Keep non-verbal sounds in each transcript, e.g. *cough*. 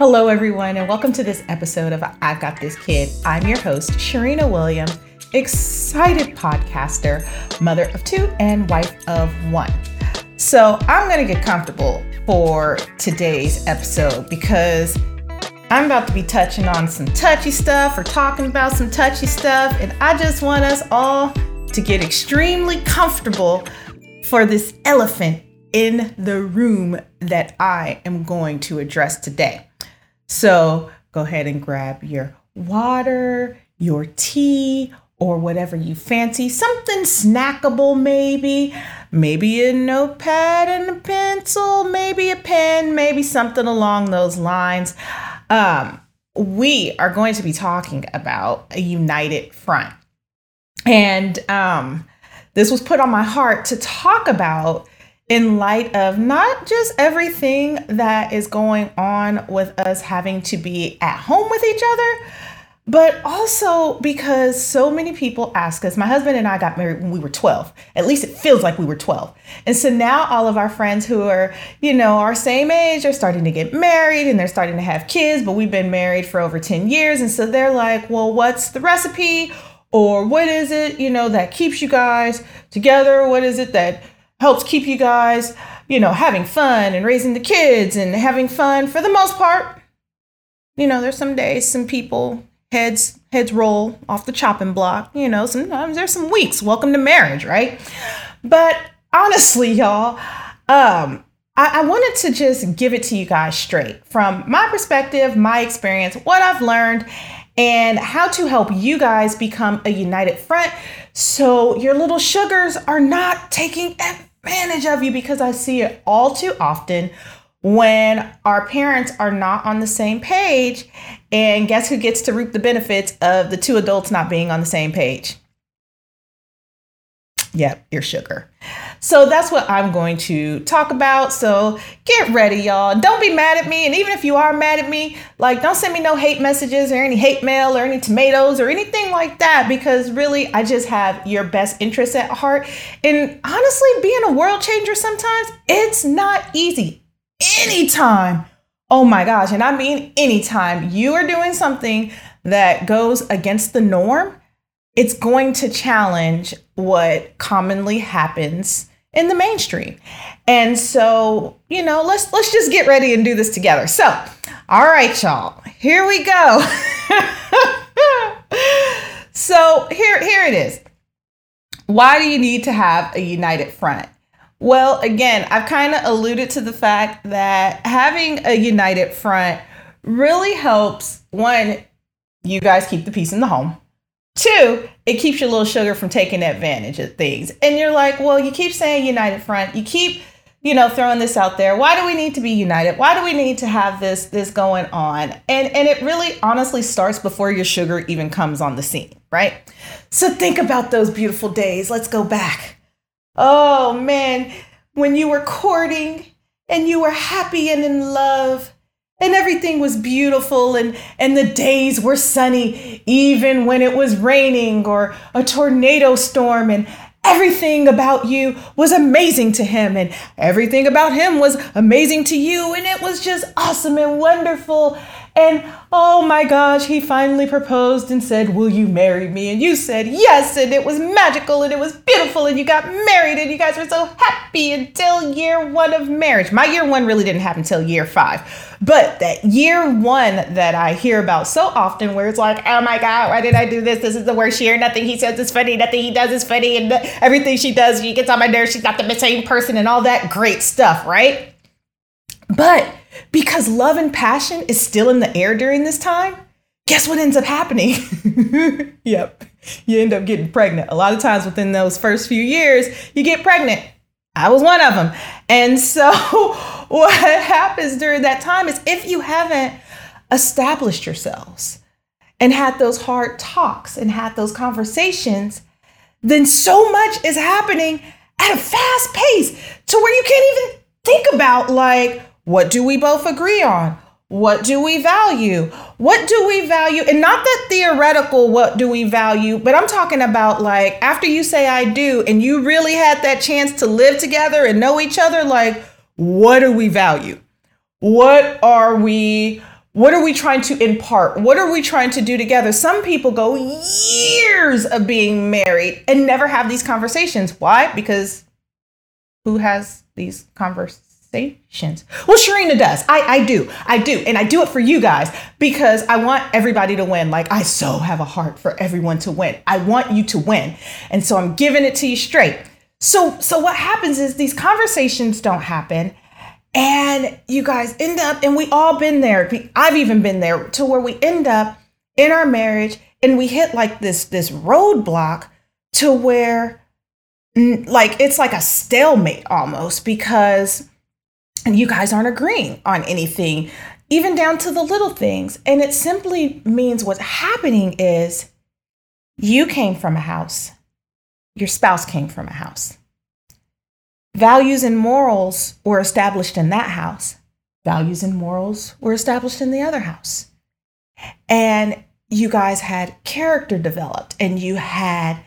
Hello, everyone, and welcome to this episode of I've Got This Kid. I'm your host, Sharina Williams, excited podcaster, mother of two, and wife of one. So, I'm going to get comfortable for today's episode because I'm about to be touching on some touchy stuff or talking about some touchy stuff, and I just want us all to get extremely comfortable for this elephant in the room that I am going to address today. So go ahead and grab your water, your tea, or whatever you fancy. Something snackable, maybe. Maybe a notepad and a pencil, maybe a pen, maybe something along those lines. Um, we are going to be talking about a united front. And um, this was put on my heart to talk about in light of not just everything that is going on with us having to be at home with each other, but also because so many people ask us. My husband and I got married when we were 12. At least it feels like we were 12. And so now all of our friends who are, you know, our same age are starting to get married and they're starting to have kids, but we've been married for over 10 years. And so they're like, well, what's the recipe? Or what is it, you know, that keeps you guys together? What is it that helps keep you guys, you know, having fun and raising the kids and having fun for the most part. You know, there's some days some people heads heads roll off the chopping block. You know, sometimes there's some weeks. Welcome to marriage, right? But honestly, y'all, um, I, wanted to just give it to you guys straight from my perspective, my experience, what I've learned, and how to help you guys become a united front so your little sugars are not taking advantage of you because I see it all too often when our parents are not on the same page. And guess who gets to reap the benefits of the two adults not being on the same page? Yep, your sugar. So that's what I'm going to talk about. So get ready, y'all. Don't be mad at me. And even if you are mad at me, like don't send me no hate messages or any hate mail or any tomatoes or anything like that because really I just have your best interests at heart. And honestly, being a world changer sometimes, it's not easy. Anytime. Oh my gosh. And I mean, anytime you are doing something that goes against the norm, it's going to challenge what commonly happens in the mainstream. And so, you know, let's let's just get ready and do this together. So, all right, y'all. Here we go. *laughs* so, here here it is. Why do you need to have a united front? Well, again, I've kind of alluded to the fact that having a united front really helps one you guys keep the peace in the home. Two, it keeps your little sugar from taking advantage of things. And you're like, well, you keep saying united front. You keep, you know, throwing this out there. Why do we need to be united? Why do we need to have this this going on? And and it really honestly starts before your sugar even comes on the scene, right? So think about those beautiful days. Let's go back. Oh man, when you were courting and you were happy and in love and everything was beautiful and and the days were sunny even when it was raining or a tornado storm and everything about you was amazing to him and everything about him was amazing to you and it was just awesome and wonderful and oh my gosh, he finally proposed and said, Will you marry me? And you said yes, and it was magical and it was beautiful, and you got married, and you guys were so happy until year one of marriage. My year one really didn't happen until year five. But that year one that I hear about so often, where it's like, oh my God, why did I do this? This is the worst year. Nothing he says is funny. Nothing he does is funny. And everything she does, she gets on my nerves. She's not the same person and all that great stuff, right? But because love and passion is still in the air during this time, guess what ends up happening? *laughs* yep, you end up getting pregnant. A lot of times within those first few years, you get pregnant. I was one of them. And so, *laughs* what happens during that time is if you haven't established yourselves and had those hard talks and had those conversations, then so much is happening at a fast pace to where you can't even think about, like, what do we both agree on? What do we value? What do we value? And not that theoretical, what do we value, but I'm talking about like after you say I do and you really had that chance to live together and know each other, like, what do we value? What are we What are we trying to impart? What are we trying to do together? Some people go years of being married and never have these conversations. Why? Because who has these conversations? Well, Sharina does. I, I do. I do. And I do it for you guys because I want everybody to win. Like, I so have a heart for everyone to win. I want you to win. And so I'm giving it to you straight. So, so what happens is these conversations don't happen and you guys end up, and we all been there. I've even been there to where we end up in our marriage and we hit like this this roadblock to where like it's like a stalemate almost because you guys aren't agreeing on anything even down to the little things and it simply means what's happening is you came from a house your spouse came from a house Values and morals were established in that house. Values and morals were established in the other house. And you guys had character developed and you had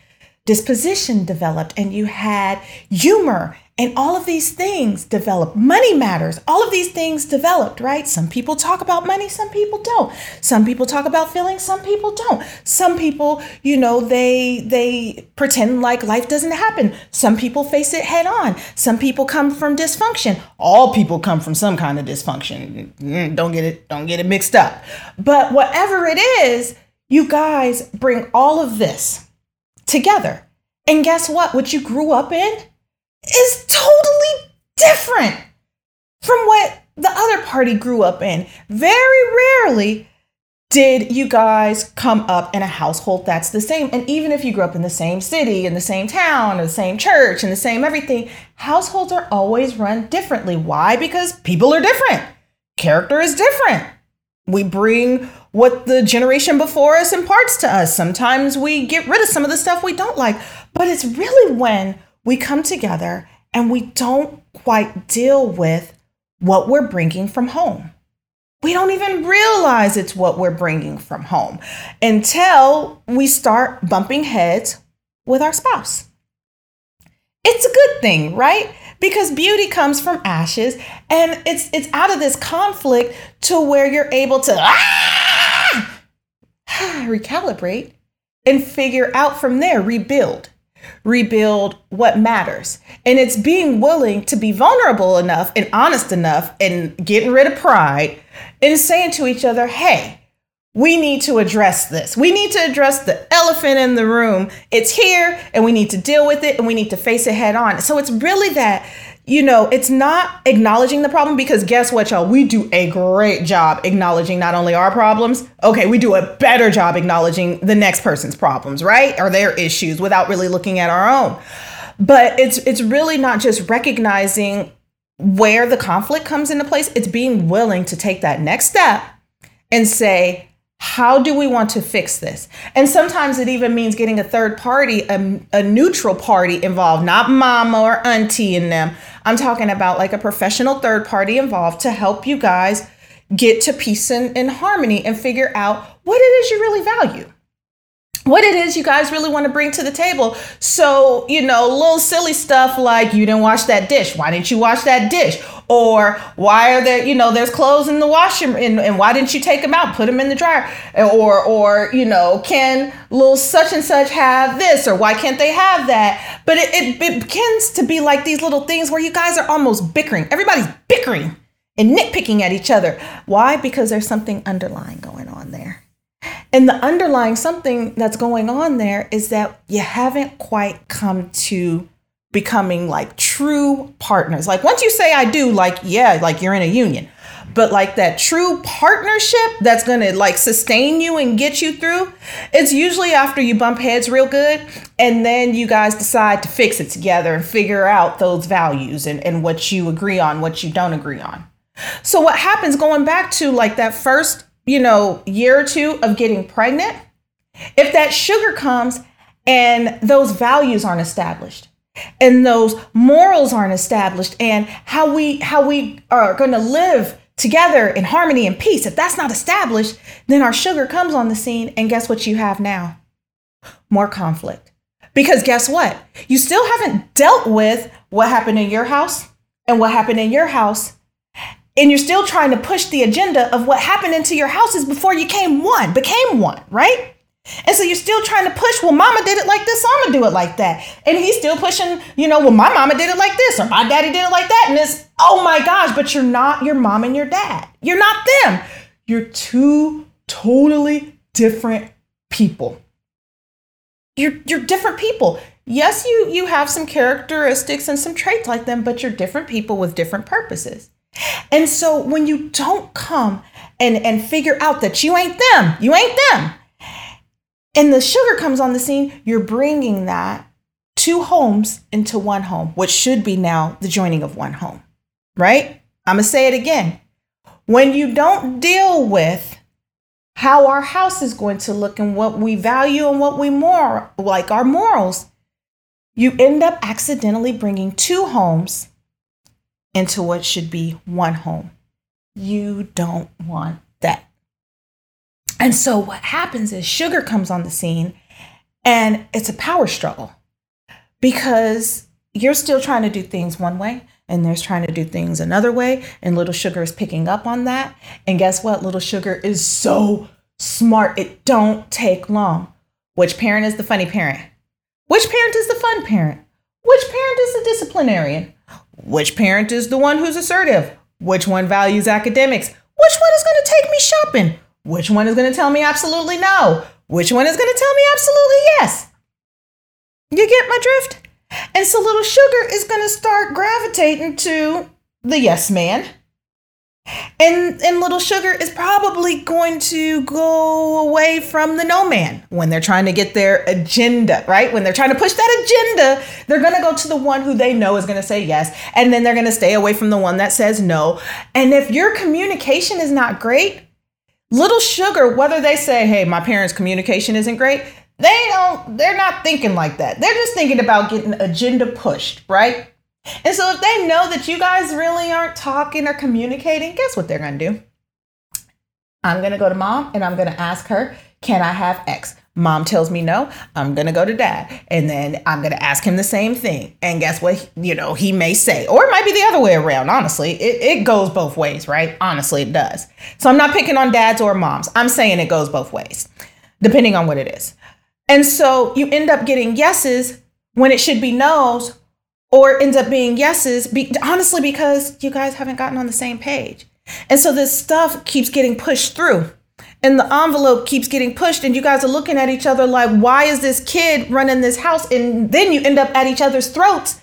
disposition developed and you had humor and all of these things developed. Money matters. All of these things developed, right? Some people talk about money, some people don't. Some people talk about feelings, some people don't. Some people, you know, they they pretend like life doesn't happen. Some people face it head on. Some people come from dysfunction. All people come from some kind of dysfunction. Mm, don't get it don't get it mixed up. But whatever it is, you guys bring all of this together. And guess what? What you grew up in is totally different from what the other party grew up in. Very rarely did you guys come up in a household that's the same. And even if you grew up in the same city, in the same town, or the same church, and the same everything, households are always run differently. Why? Because people are different, character is different. We bring what the generation before us imparts to us. Sometimes we get rid of some of the stuff we don't like, but it's really when we come together and we don't quite deal with what we're bringing from home. We don't even realize it's what we're bringing from home until we start bumping heads with our spouse. It's a good thing, right? Because beauty comes from ashes and it's it's out of this conflict to where you're able to ah, *sighs* recalibrate and figure out from there, rebuild rebuild what matters. And it's being willing to be vulnerable enough and honest enough and getting rid of pride and saying to each other, hey, we need to address this. We need to address the elephant in the room. It's here and we need to deal with it and we need to face it head on. So it's really that you know, it's not acknowledging the problem because guess what, y'all? We do a great job acknowledging not only our problems, okay, we do a better job acknowledging the next person's problems, right? Or their issues without really looking at our own. But it's it's really not just recognizing where the conflict comes into place, it's being willing to take that next step and say, how do we want to fix this? And sometimes it even means getting a third party, a, a, neutral party involved, not mama or auntie in them. I'm talking about like a professional third party involved to help you guys get to peace and, and harmony and figure out what it is you really value what it is you guys really want to bring to the table. So, you know, little silly stuff like you didn't wash that dish. Why didn't you wash that dish? Or why are there, you know, there's clothes in the washer and, and why didn't you take them out, put them in the dryer? Or, or, you know, can little such and such have this? Or why can't they have that? But it, it, it begins to be like these little things where you guys are almost bickering. Everybody's bickering and nitpicking at each other. Why? Because there's something underlying going on. And the underlying something that's going on there is that you haven't quite come to becoming like true partners. Like once you say I do, like, yeah, like you're in a union. But like that true partnership that's gonna like sustain you and get you through, it's usually after you bump heads real good and then you guys decide to fix it together and figure out those values and, and what you agree on, what you don't agree on. So what happens going back to like that first you know, year or two of getting pregnant, if that sugar comes and those values aren't established and those morals aren't established and how we how we are going to live together in harmony and peace if that's not established then our sugar comes on the scene and guess what you have now? More conflict. Because guess what? You still haven't dealt with what happened in your house and what happened in your house and you're still trying to push the agenda of what happened into your houses before you came one, became one, right? And so you're still trying to push, well, mama did it like this, I'm gonna do it like that. And he's still pushing, you know, well, my mama did it like this, or my daddy did it like that. And it's, oh my gosh, but you're not your mom and your dad. You're not them. You're two totally different people. You're you're different people. Yes, you you have some characteristics and some traits like them, but you're different people with different purposes. And so when you don't come and and figure out that you ain't them, you ain't them and the sugar comes on the scene, you're bringing that two homes into one home, which should be now the joining of one home, right? I'm going to say it again. When you don't deal with how our house is going to look and what we value and what we more like our morals, you end up accidentally bringing two homes into what should be one home. You don't want that. And so what happens is sugar comes on the scene and it's a power struggle because you're still trying to do things one way and there's trying to do things another way and little sugar is picking up on that. And guess what? Little sugar is so smart it don't take long. Which parent is the funny parent? Which parent is the fun parent? Which parent is the disciplinarian which parent is the one who's assertive which one values academics which one is going to take me shopping which one is going to tell me absolutely no? Which one is going to tell me absolutely yes? You get my drift? And so little sugar is going to start gravitating to the yes man. And and little sugar is probably going to go away from the no man when they're trying to get their agenda, right? When they're trying to push that agenda, they're going to go to the one who they know is going to say yes, and then they're going to stay away from the one that says no. And if your communication is not great, Little sugar, whether they say, hey, my parents' communication isn't great, they don't, they're not thinking like that. They're just thinking about getting agenda pushed, right? And so if they know that you guys really aren't talking or communicating, guess what they're gonna do? I'm gonna go to mom and I'm gonna ask her, can I have X? Mom tells me no, I'm going to go to dad. And then I'm going to ask him the same thing. And guess what? You know, he may say, or it might be the other way around. Honestly, it, it goes both ways, right? Honestly, it does. So I'm not picking on dads or moms. I'm saying it goes both ways, depending on what it is. And so you end up getting yeses when it should be no's, or ends up being yeses, be, honestly, because you guys haven't gotten on the same page. And so this stuff keeps getting pushed through. And the envelope keeps getting pushed and you guys are looking at each other like why is this kid running this house? And then you end up at each other's throats.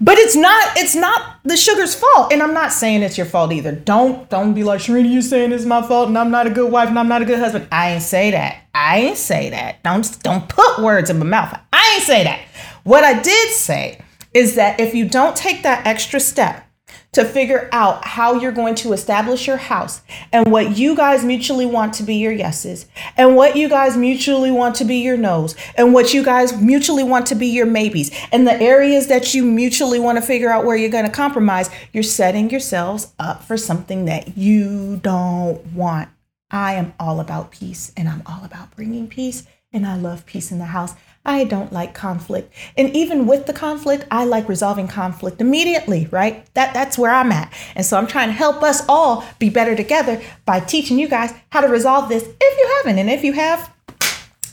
But it's not it's not the sugar's fault. And i'm not saying it's your fault either. Don't don't be like sharina you saying it's my fault and i'm not a good wife and i'm not a good husband. I ain't say that. I ain't say that. Don't don't put words in my mouth. I ain't say that. What i did say is that if you don't take that extra step to figure out how you're going to establish your house and what you guys mutually want to be your yeses and what you guys mutually want to be your nos and what you guys mutually want to be your maybes and the areas that you mutually want to figure out where you're going to compromise, you're setting yourselves up for something that you don't want. I am all about peace and I'm all about bringing peace and I love peace in the house. I don't like conflict. And even with the conflict, I like resolving conflict immediately, right? That that's where I'm at. And so I'm trying to help us all be better together by teaching you guys how to resolve this if you haven't. And if you have,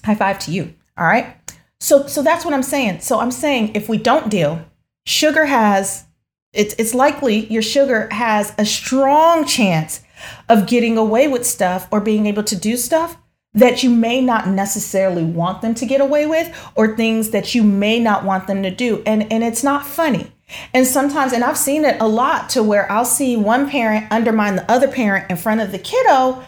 high five to you. All right? So so that's what I'm saying. So I'm saying if we don't deal, sugar has it's it's likely your sugar has a strong chance of getting away with stuff or being able to do stuff that you may not necessarily want them to get away with or things that you may not want them to do. And and it's not funny. And sometimes and I've seen it a lot to where I'll see one parent undermine the other parent in front of the kiddo.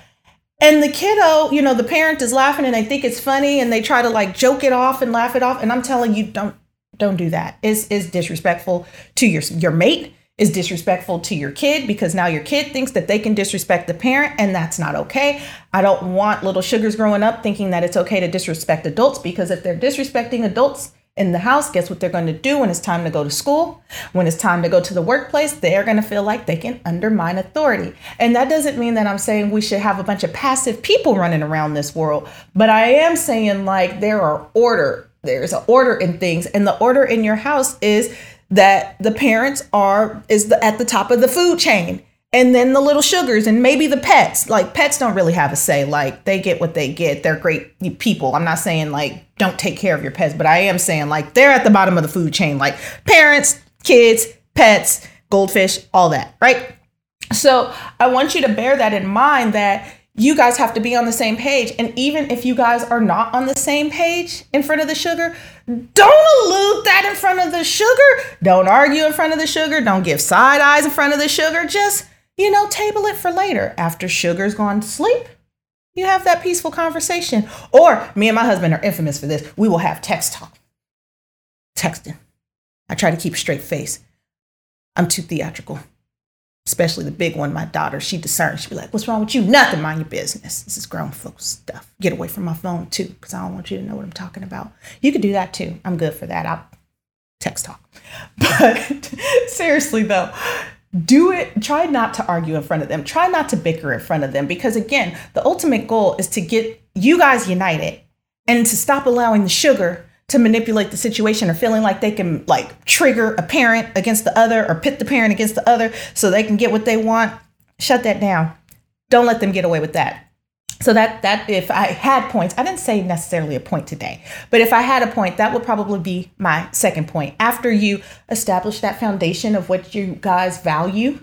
And the kiddo you know the parent is laughing and they think it's funny and they try to like joke it off and laugh it off. And I'm telling you don't don't do that. It's, it's disrespectful to your your mate is disrespectful to your kid because now your kid thinks that they can disrespect the parent and that's not okay. I don't want little sugars growing up thinking that it's okay to disrespect adults because if they're disrespecting adults in the house, guess what they're going to do when it's time to go to school? When it's time to go to the workplace, they're going to feel like they can undermine authority. And that doesn't mean that I'm saying we should have a bunch of passive people running around this world, but I am saying like there are order. There's an order in things, and the order in your house is that the parents are is the, at the top of the food chain. And then the little sugars and maybe the pets. Like pets don't really have a say. Like they get what they get. They're great people. I'm not saying like don't take care of your pets but i am saying like they're at the bottom of the food chain. Like parents kids pets goldfish all that right? So i want you to bear that in mind that you guys have to be on the same page and even if you guys are not on the same page in front of the sugar don't allude that in front of the sugar don't argue in front of the sugar don't give side eyes in front of the sugar just you know, table it for later. After sugar's gone to sleep, you have that peaceful conversation. Or me and my husband are infamous for this. We will have text talk. Texting. I try to keep a straight face. I'm too theatrical. Especially the big one, my daughter. She discerns. She'd be like, What's wrong with you? Nothing. Mind your business. This is grown folks stuff. Get away from my phone too, because I don't want you to know what I'm talking about. You could do that too. I'm good for that. I'll text talk. *laughs* But seriously though, do it try not to argue in front of them try not to bicker in front of them because again the ultimate goal is to get you guys united and to stop allowing the sugar to manipulate the situation or feeling like they can like trigger a parent against the other or pit the parent against the other so they can get what they want shut that down don't let them get away with that so that that if I had points, I didn't say necessarily a point today, but if I had a point, that would probably be my second point. After you establish that foundation of what you guys value,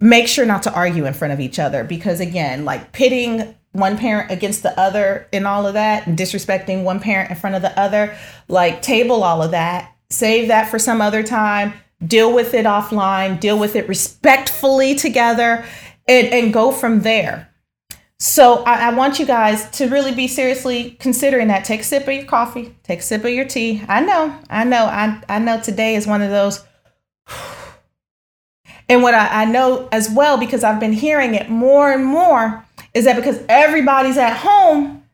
make sure not to argue in front of each other because again, like pitting one parent against the other and all of that and disrespecting one parent in front of the other, like table all of that, save that for some other time, deal with it offline, deal with it respectfully together and, and go from there so I, I, want you guys to really be seriously considering that. Take a sip of your coffee, take a sip of your tea. I know, I know, I, I know today is one of those. *sighs* And what I, I know as well, because I've been hearing it more and more, is that because everybody's at home,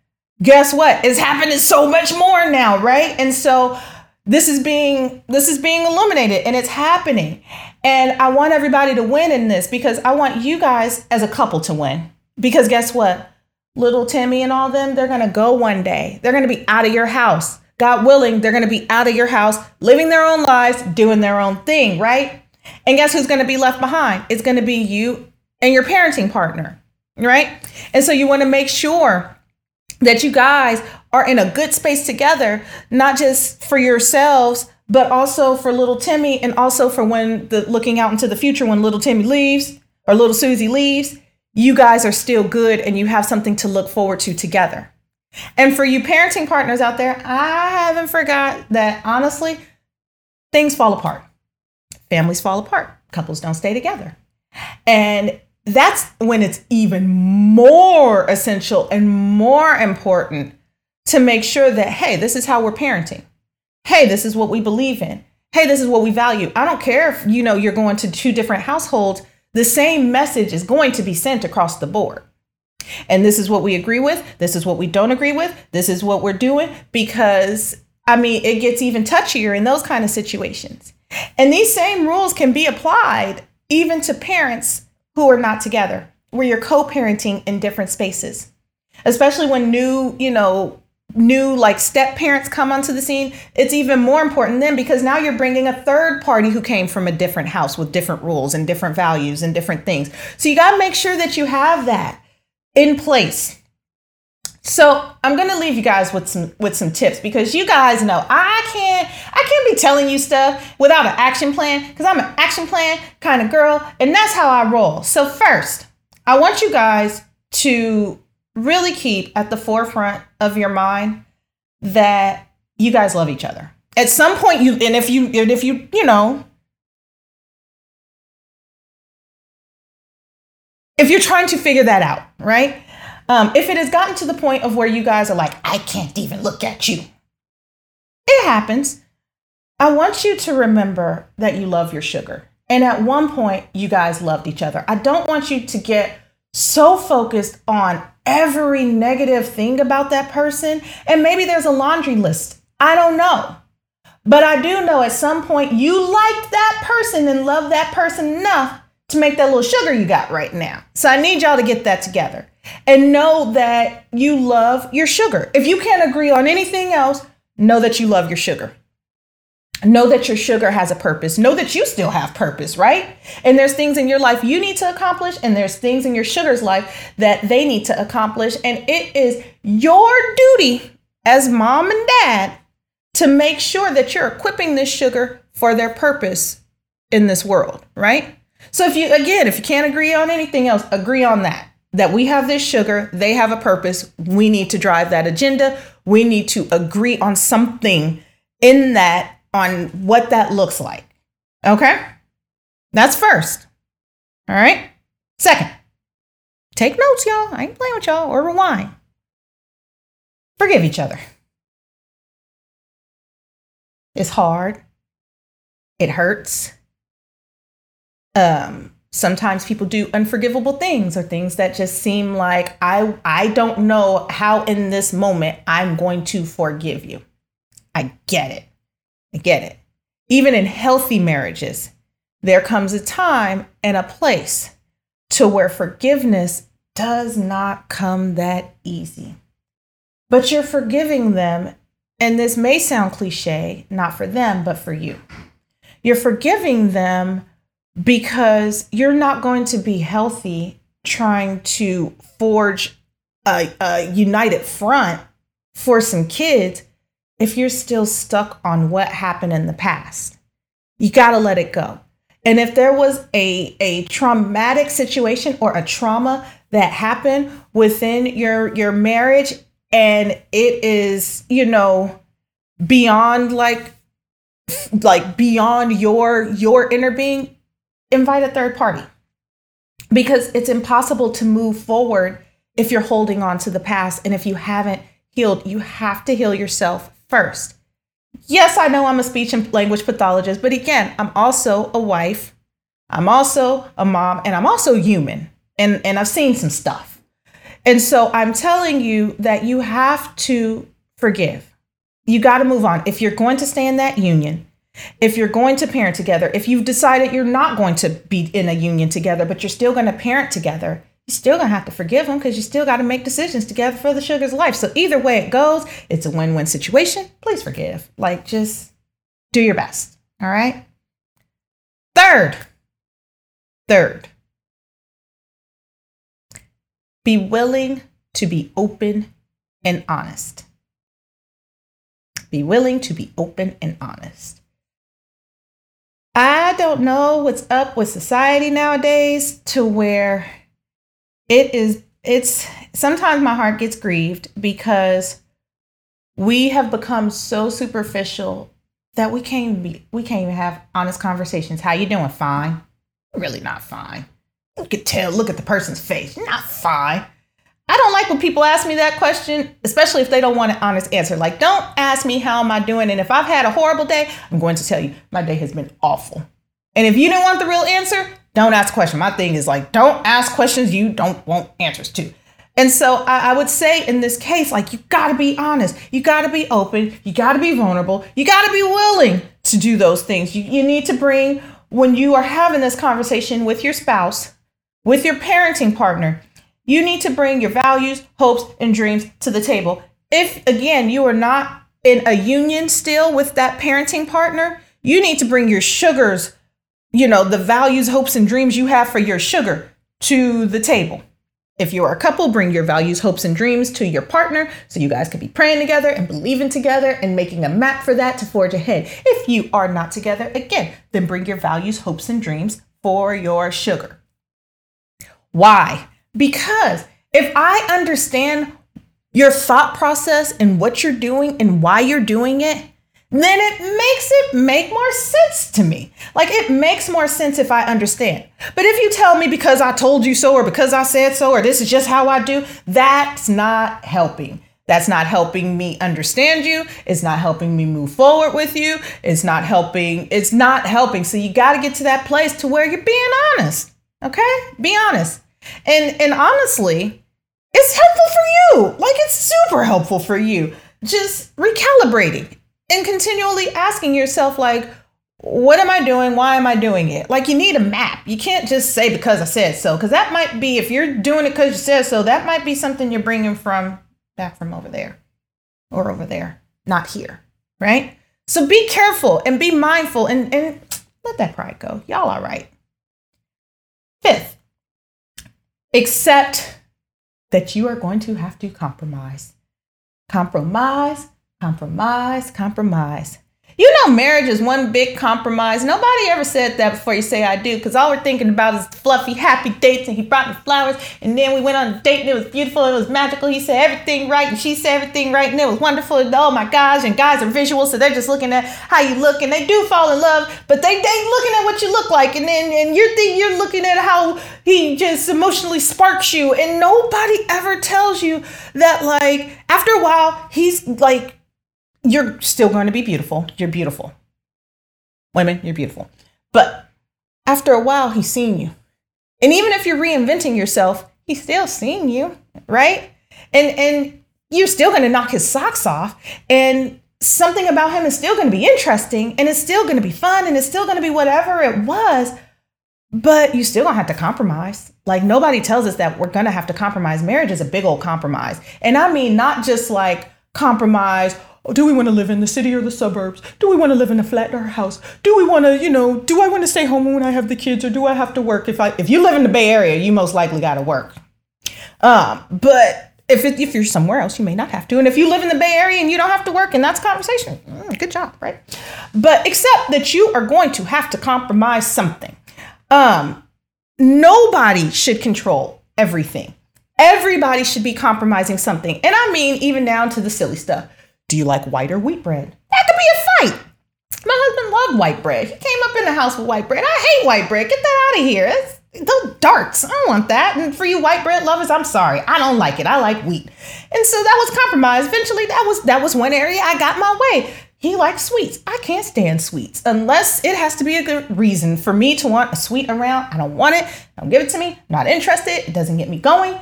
guess what? It's happening so much more now, right? And so this is being this is being illuminated and it's happening. And I want everybody to win in this because I want you guys as a couple to win. Because guess what? Little Timmy and all them, they're going to go one day. They're going to be out of your house. God willing, they're going to be out of your house, living their own lives, doing their own thing, right? And guess who's going to be left behind? It's going to be you and your parenting partner, right? And so you want to make sure that you guys are in a good space together, not just for yourselves, but also for little Timmy and also for when the looking out into the future when little Timmy leaves or little Susie leaves you guys are still good and you have something to look forward to together. And for you parenting partners out there, I haven't forgot that honestly, things fall apart. Families fall apart. Couples don't stay together. And that's when it's even more essential and more important to make sure that, hey, this is how we're parenting. Hey, this is what we believe in. Hey, this is what we value. I don't care if you know you're going to two different households the same message is going to be sent across the board. And this is what we agree with. This is what we don't agree with. This is what we're doing because, I mean, it gets even touchier in those kind of situations. And these same rules can be applied even to parents who are not together, where you're co parenting in different spaces, especially when new, you know, new like step parents come onto the scene, it's even more important then because now you're bringing a third party who came from a different house with different rules and different values and different things. So you got to make sure that you have that in place. So I'm gonna leave you guys with some with some tips because you guys know I can't I can't be telling you stuff without an action plan because I'm an action plan kind of girl and that's how I roll. So first, I want you guys to really keep at the forefront of your mind that you guys love each other. At some point you and if you and if you, you know, if you're trying to figure that out, right? Um, if it has gotten to the point of where you guys are like, I can't even look at you, it happens. I want you to remember that you love your sugar. And at one point, you guys loved each other. I don't want you to get so focused on every negative thing about that person. And maybe there's a laundry list. I don't know. But I do know at some point you liked that person and loved that person enough to make that little sugar you got right now. So I need y'all to get that together and know that you love your sugar. If you can't agree on anything else, know that you love your sugar. Know that your sugar has a purpose. Know that you still have purpose, right? And there's things in your life you need to accomplish, and there's things in your sugar's life that they need to accomplish. And it is your duty as mom and dad to make sure that you're equipping this sugar for their purpose in this world, right? So if you again, if you can't agree on anything else, agree on that. That we have this sugar, they have a purpose. We need to drive that agenda. We need to agree on something in that on what that looks like. Okay? That's first. All right? Second, take notes, y'all. I ain't playing with y'all or rewind. Forgive each other. It's hard. It hurts. Um, sometimes people do unforgivable things or things that just seem like I I don't know how in this moment I'm going to forgive you. I get it. I get it. Even in healthy marriages, there comes a time and a place to where forgiveness does not come that easy. But you're forgiving them, and this may sound cliche, not for them, but for you. You're forgiving them because you're not going to be healthy trying to forge a, a united front for some kids if you're still stuck on what happened in the past. You got to let it go. And if there was a, a traumatic situation or a trauma that happened within your your marriage and it is, you know, beyond like like beyond your your inner being, invite a third party. Because it's impossible to move forward if you're holding on to the past and if you haven't healed, you have to heal yourself first. Yes, I know I'm a speech and language pathologist, but again, I'm also a wife. I'm also a mom and I'm also human. And and I've seen some stuff. And so I'm telling you that you have to forgive. You got to move on. If you're going to stay in that union, if you're going to parent together, if you've decided you're not going to be in a union together, but you're still going to parent together, you're still going to have to forgive them because you still got to make decisions together for the sugar's life. So either way it goes, it's a win win situation. Please forgive. Like, just do your best. All right. Third, third, be willing to be open and honest. Be willing to be open and honest. I don't know what's up with society nowadays to where it is it's sometimes my heart gets grieved because we have become so superficial that we can't be, we can't even have honest conversations. How you doing? Fine. Really not fine. You could tell, look at the person's face. Not fine. I don't like when people ask me that question, especially if they don't want an honest answer. Like, don't ask me how am I doing, and if I've had a horrible day, I'm going to tell you my day has been awful. And if you don't want the real answer, don't ask questions. My thing is like, don't ask questions you don't want answers to. And so I, I would say in this case, like, you gotta be honest, you gotta be open, you gotta be vulnerable, you gotta be willing to do those things. You, you need to bring, when you are having this conversation with your spouse, with your parenting partner, you need to bring your values, hopes, and dreams to the table. If, again, you are not in a union still with that parenting partner, you need to bring your sugars, you know, the values, hopes, and dreams you have for your sugar to the table. If you're a couple, bring your values, hopes, and dreams to your partner so you guys can be praying together and believing together and making a map for that to forge ahead. If you are not together, again, then bring your values, hopes, and dreams for your sugar. Why? Because if I understand your thought process and what you're doing and why you're doing it, then it makes it make more sense to me. Like it makes more sense if I understand. But if you tell me because I told you so or because I said so or this is just how I do, that's not helping. That's not helping me understand you. It's not helping me move forward with you. It's not helping. It's not helping. So you got to get to that place to where you're being honest. Okay? Be honest. And and honestly, it's helpful for you. Like it's super helpful for you. Just recalibrating and continually asking yourself like what am I doing? Why am I doing it? Like you need a map. You can't just say because I said so because that might be if you're doing it because you said so, that might be something you're bringing from back from over there or over there, not here, right? So be careful and be mindful and, and let that pride go. Y'all all right. Fifth, accept that you are going to have to compromise. Compromise, compromise, compromise. You know, marriage is one big compromise. Nobody ever said that before you say I do, because all we're thinking about is fluffy, happy dates, and he brought me flowers, and then we went on a date, and it was beautiful, it was magical. He said everything right, and she said everything right, and it was wonderful. And oh my gosh, and guys are visual, so they're just looking at how you look, and they do fall in love, but they they looking at what you look like, and then and you're thinking you're looking at how he just emotionally sparks you, and nobody ever tells you that like after a while he's like you're still going to be beautiful. You're beautiful. Women, you're beautiful. But after a while, he's seeing you. And even if you're reinventing yourself, he's still seeing you, right? And and you're still going to knock his socks off and something about him is still going to be interesting and it's still going to be fun and it's still going to be whatever it was but you still don't have to compromise like nobody tells us that we're going to have to compromise marriage is a big old compromise and i mean not just like compromise do we want to live in the city or the suburbs? Do we want to live in a flat or a house? Do we want to, you know, do I want to stay home when I have the kids or do I have to work? If I if you live in the Bay Area, you most likely got to work. Um, but if it, if you're somewhere else, you may not have to. And if you live in the Bay Area and you don't have to work, and that's conversation, mm, good job, right? But except that you are going to have to compromise something. Um, nobody should control everything. Everybody should be compromising something, and I mean even down to the silly stuff do you like white or wheat bread? That could be a fight. My husband loved white bread. He came up in the house with white bread. I hate white bread. Get that out of here. It's, those darts. I don't want that. And for you white bread lovers, I'm sorry. I don't like it. I like wheat. And so that was compromise. Eventually, that was that was one area I got my way. He likes sweets. I can't stand sweets unless it has to be a good reason for me to want a sweet around. I don't want it. Don't give it to me. Not interested. It doesn't get me going.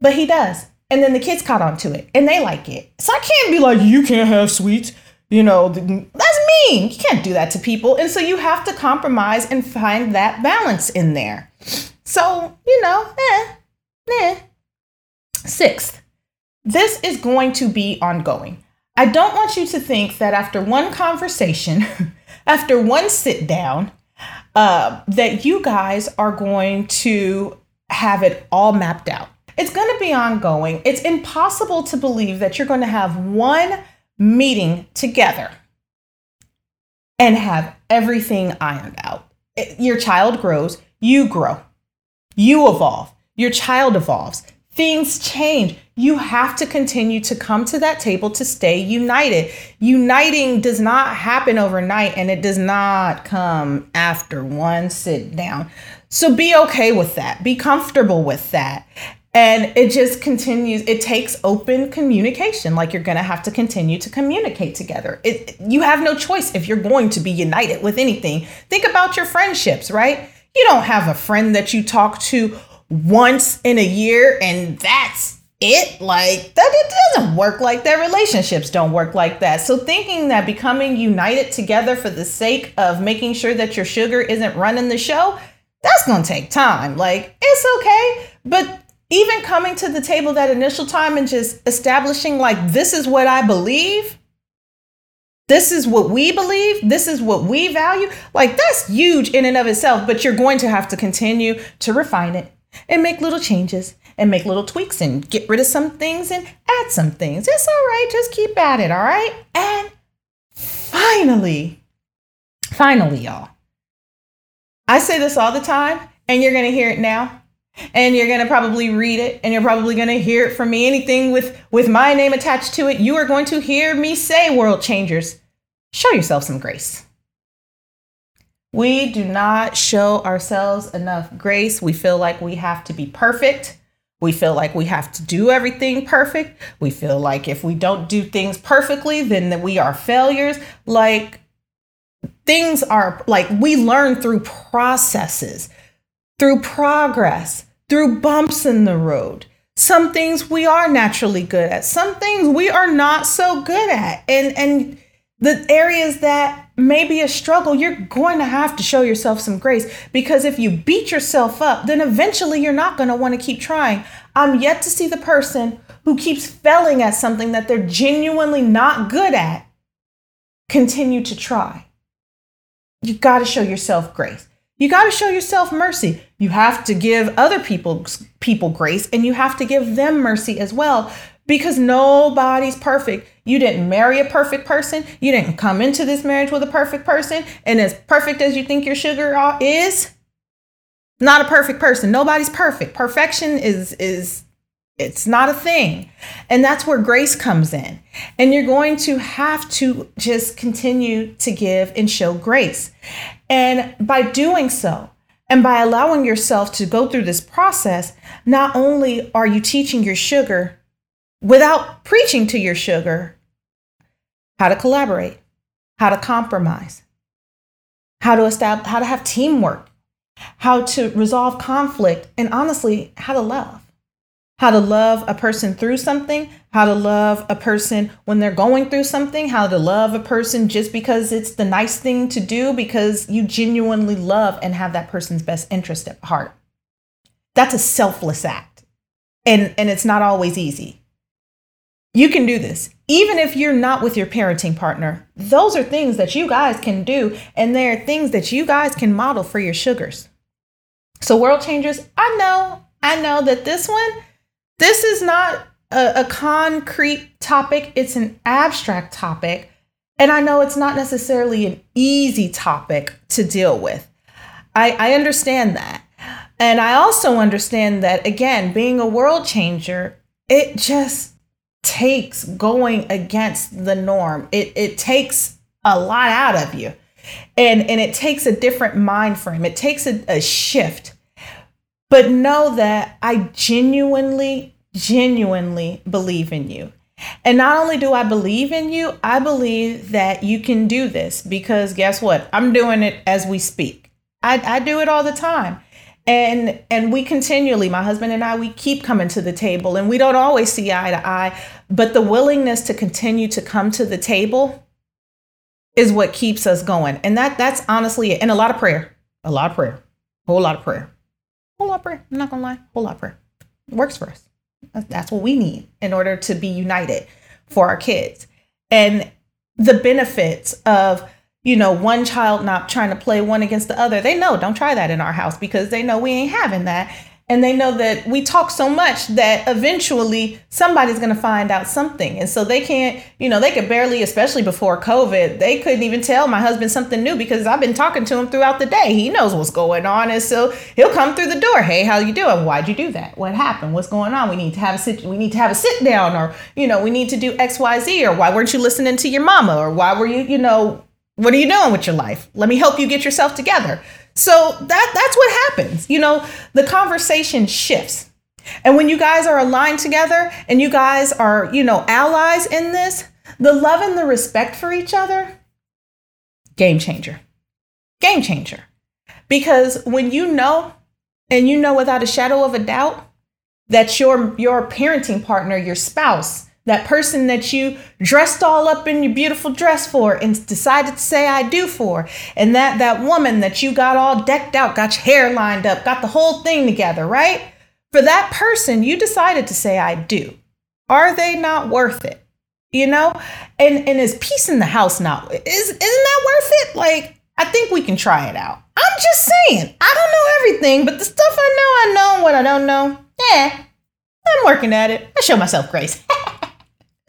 But he does. And then the kids caught on to it and they like it. So I can't be like, you can't have sweets. You know, that's mean. You can't do that to people. And so you have to compromise and find that balance in there. So, you know, eh, eh. Sixth, this is going to be ongoing. I don't want you to think that after one conversation, *laughs* after one sit down, uh, that you guys are going to have it all mapped out. It's going to be ongoing. It's impossible to believe that you're going to have one meeting together and have everything ironed out. Your child grows, you grow, you evolve, your child evolves, things change. You have to continue to come to that table to stay united. Uniting does not happen overnight and it does not come after one sit down. So be okay with that. Be comfortable with that. And it just continues, it takes open communication. Like you're going to have to continue to communicate together. It, you have no choice if you're going to be united with anything. Think about your friendships, right? You don't have a friend that you talk to once in a year and that's it like that it doesn't work like that relationships don't work like that so thinking that becoming united together for the sake of making sure that your sugar isn't running the show that's going to take time like it's okay but even coming to the table that initial time and just establishing like this is what I believe. This is what we believe. This is what we value. Like that's huge in and of itself, but you're going to have to continue to refine it and make little changes and make little tweaks and get rid of some things and add some things. It's all right. Just keep at it. All right. And finally, finally, y'all, I say this all the time and you're going to hear it now and you're going to probably read it and you're probably going to hear it from me. Anything with with my name attached to it you are going to hear me say world changers. Show yourself some grace. We do not show ourselves enough grace. We feel like we have to be perfect. We feel like we have to do everything perfect. We feel like if we don't do things perfectly then that we are failures. Like things are like we learn through processes through progress, through bumps in the road. Some things we are naturally good at, some things we are not so good at. And and the areas that may be a struggle, you're going to have to show yourself some grace because if you beat yourself up, then eventually you're not going to want to keep trying. I'm yet to see the person who keeps failing at something that they're genuinely not good at continue to try. You've got to show yourself grace. You got to show yourself mercy. You have to give other people people grace and you have to give them mercy as well because nobody's perfect. You didn't marry a perfect person. You didn't come into this marriage with a perfect person. And as perfect as you think your sugar is, not a perfect person. Nobody's perfect. Perfection is is it's not a thing. And that's where grace comes in. And you're going to have to just continue to give and show grace. And by doing so, and by allowing yourself to go through this process, not only are you teaching your sugar without preaching to your sugar how to collaborate, how to compromise, how to establish, how to have teamwork, how to resolve conflict, and honestly, how to love how to love a person through something, how to love a person when they're going through something, how to love a person just because it's the nice thing to do because you genuinely love and have that person's best interest at heart. That's a selfless act. And and it's not always easy. You can do this. Even if you're not with your parenting partner, those are things that you guys can do and they're things that you guys can model for your sugars. So world changers, I know, I know that this one this is not a, a concrete topic, it's an abstract topic. And I know it's not necessarily an easy topic to deal with. I, I understand that. And I also understand that, again, being a world changer, it just takes going against the norm. It, it takes a lot out of you. And, and it takes a different mind frame. It takes a, a shift but know that I genuinely, genuinely believe in you. And not only do I believe in you, I believe that you can do this because guess what? I'm doing it as we speak. I, I do it all the time. And and we continually, my husband and I, we keep coming to the table and we don't always see eye to eye, but the willingness to continue to come to the table is what keeps us going. And that that's honestly it. And a lot of prayer. A lot of prayer. A whole lot of prayer whole prayer. I'm not gonna lie, of prayer. It works for us. That's what we need in order to be united for our kids. And the benefits of you know one child not trying to play one against the other they know don't try that in our house because they know we ain't having that and they know that we talk so much that eventually somebody's going to find out something. And so they can't you know they could barely especially before covid they couldn't even tell my husband something new because i've been talking to him throughout the day. He knows what's going on. And so he'll come through the door hey how you doing? Why'd you do that? What happened? What's going on? We need to have a sit we need to have a sit down or you know we need to do xyz or why weren't you listening to your mama? or why were you you know what are you doing with your life? Let me help you get yourself together so that that's what happens. You know, the conversation shifts. And when you guys are aligned together and you guys are, you know, allies in this, the love and the respect for each other, game changer. Game changer. Because when you know and you know without a shadow of a doubt that your your parenting partner, your spouse, that person that you dressed all up in your beautiful dress for and decided to say I do for, and that that woman that you got all decked out, got your hair lined up, got the whole thing together, right? For that person, you decided to say I do. Are they not worth it? You know? And and is peace in the house now? Is isn't that worth it? Like I think we can try it out. I'm just saying. I don't know everything, but the stuff I know, I know, what I don't know, yeah, I'm working at it. I show myself grace. *laughs*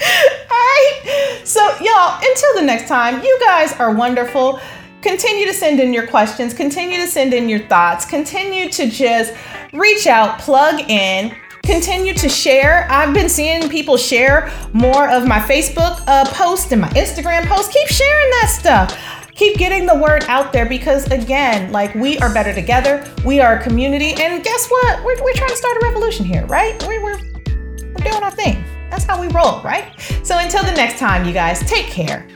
*laughs* All right. So, y'all, until the next time, you guys are wonderful. Continue to send in your questions, continue to send in your thoughts, continue to just reach out, plug in, continue to share. I've been seeing people share more of my Facebook uh, post and my Instagram post. Keep sharing that stuff. Keep getting the word out there because, again, like we are better together. We are a community. And guess what? We're, we're trying to start a revolution here, right? We're, we're, we're doing our thing. That's how we roll, right? So until the next time, you guys, take care.